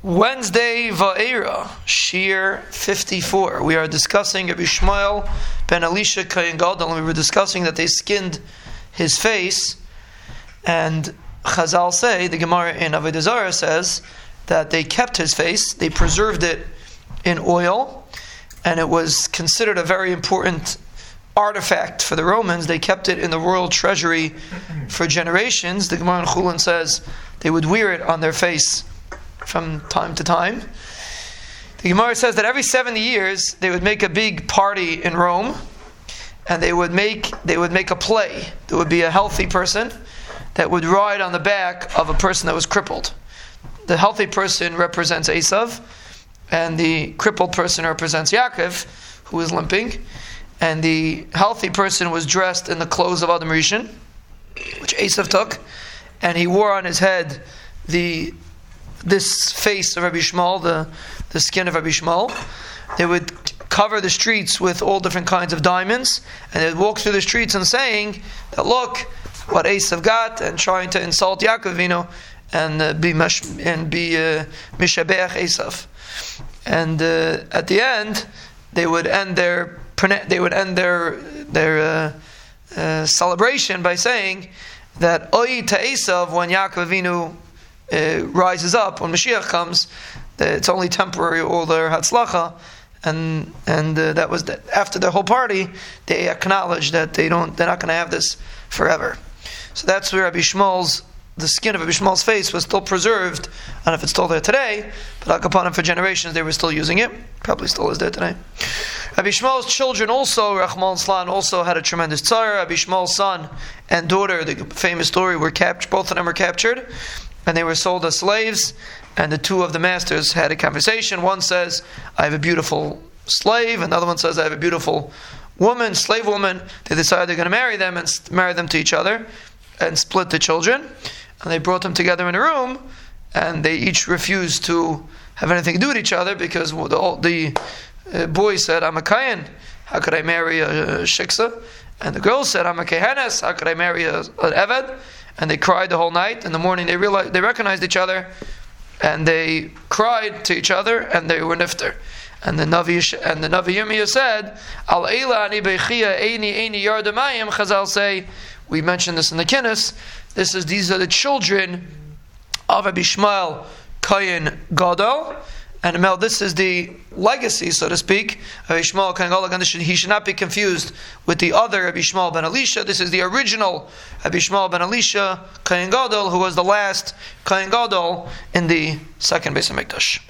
Wednesday Va'era, Shiur 54. We are discussing Rabbi ben Elisha Kayin Gadol, we were discussing that they skinned his face, and Chazal say, the Gemara in Avodah Zarah says, that they kept his face, they preserved it in oil, and it was considered a very important artifact for the Romans. They kept it in the royal treasury for generations. The Gemara in Chulin says they would wear it on their face from time to time. The Gemara says that every 70 years they would make a big party in Rome and they would make they would make a play. There would be a healthy person that would ride on the back of a person that was crippled. The healthy person represents Esav, and the crippled person represents Yaakov, who is limping. And the healthy person was dressed in the clothes of Adam Rishon, which Esav took, and he wore on his head the this face of Rabbi Yishmael, the, the skin of Rabbi Yishmael. They would cover the streets with all different kinds of diamonds, and they'd walk through the streets and saying that look what Esav got, and trying to insult Yaakov, you know, and uh, be mesh, and be uh, mishabeach Esav. And uh, at the end, they would end their they would end their their uh, uh, celebration by saying that Oi to Esav when Yaakov Avinu uh, rises up, when Mashiach comes, it's only temporary, all their hatzlacha, and and uh, that was after the whole party, they acknowledge that they don't, they're not going to have this forever. So that's where Rabbi Yishmael's the skin of Rabbi Yishmael's face was still preserved. I don't know if it's still there today, but Akapanim for generations they were still using it. Probably still is there today. Rabbi Yishmael's children also, Rachman Slan, also had a tremendous tzara. Rabbi Yishmael's son and daughter, the famous story, were captured. Both of them were captured and they were sold as slaves. And the two of the masters had a conversation. One says, I have a beautiful slave. Another one says, I have a beautiful woman, slave woman. They decided they're going to marry them and marry them to each other and split the children. And they brought them together in a room, and they each refused to have anything to do with each other because the, the uh, boy said, I'm a Kayan. How could I marry a, a Shiksa? And the girl said, I'm a Kehenes. How could I marry an Eved? And they cried the whole night. In the morning, they realized they recognized each other, and they cried to each other, and they were nifter. And the Navi and the Navi said, "Al Eila ani beichia eini eini yardamayim." Chazal say, we mentioned this in the Kinnis. This is these are the children of Rabbi Yishmael Kayin Gadol. And Mel, this is the legacy, so to speak, of Ishmael Kain He should not be confused with the other Rabbi Yishmael ben Elisha. This is the original Rabbi Yishmael ben Elisha Kain Gadol, who was the last Kain Gadol in the second Beis Hamikdash.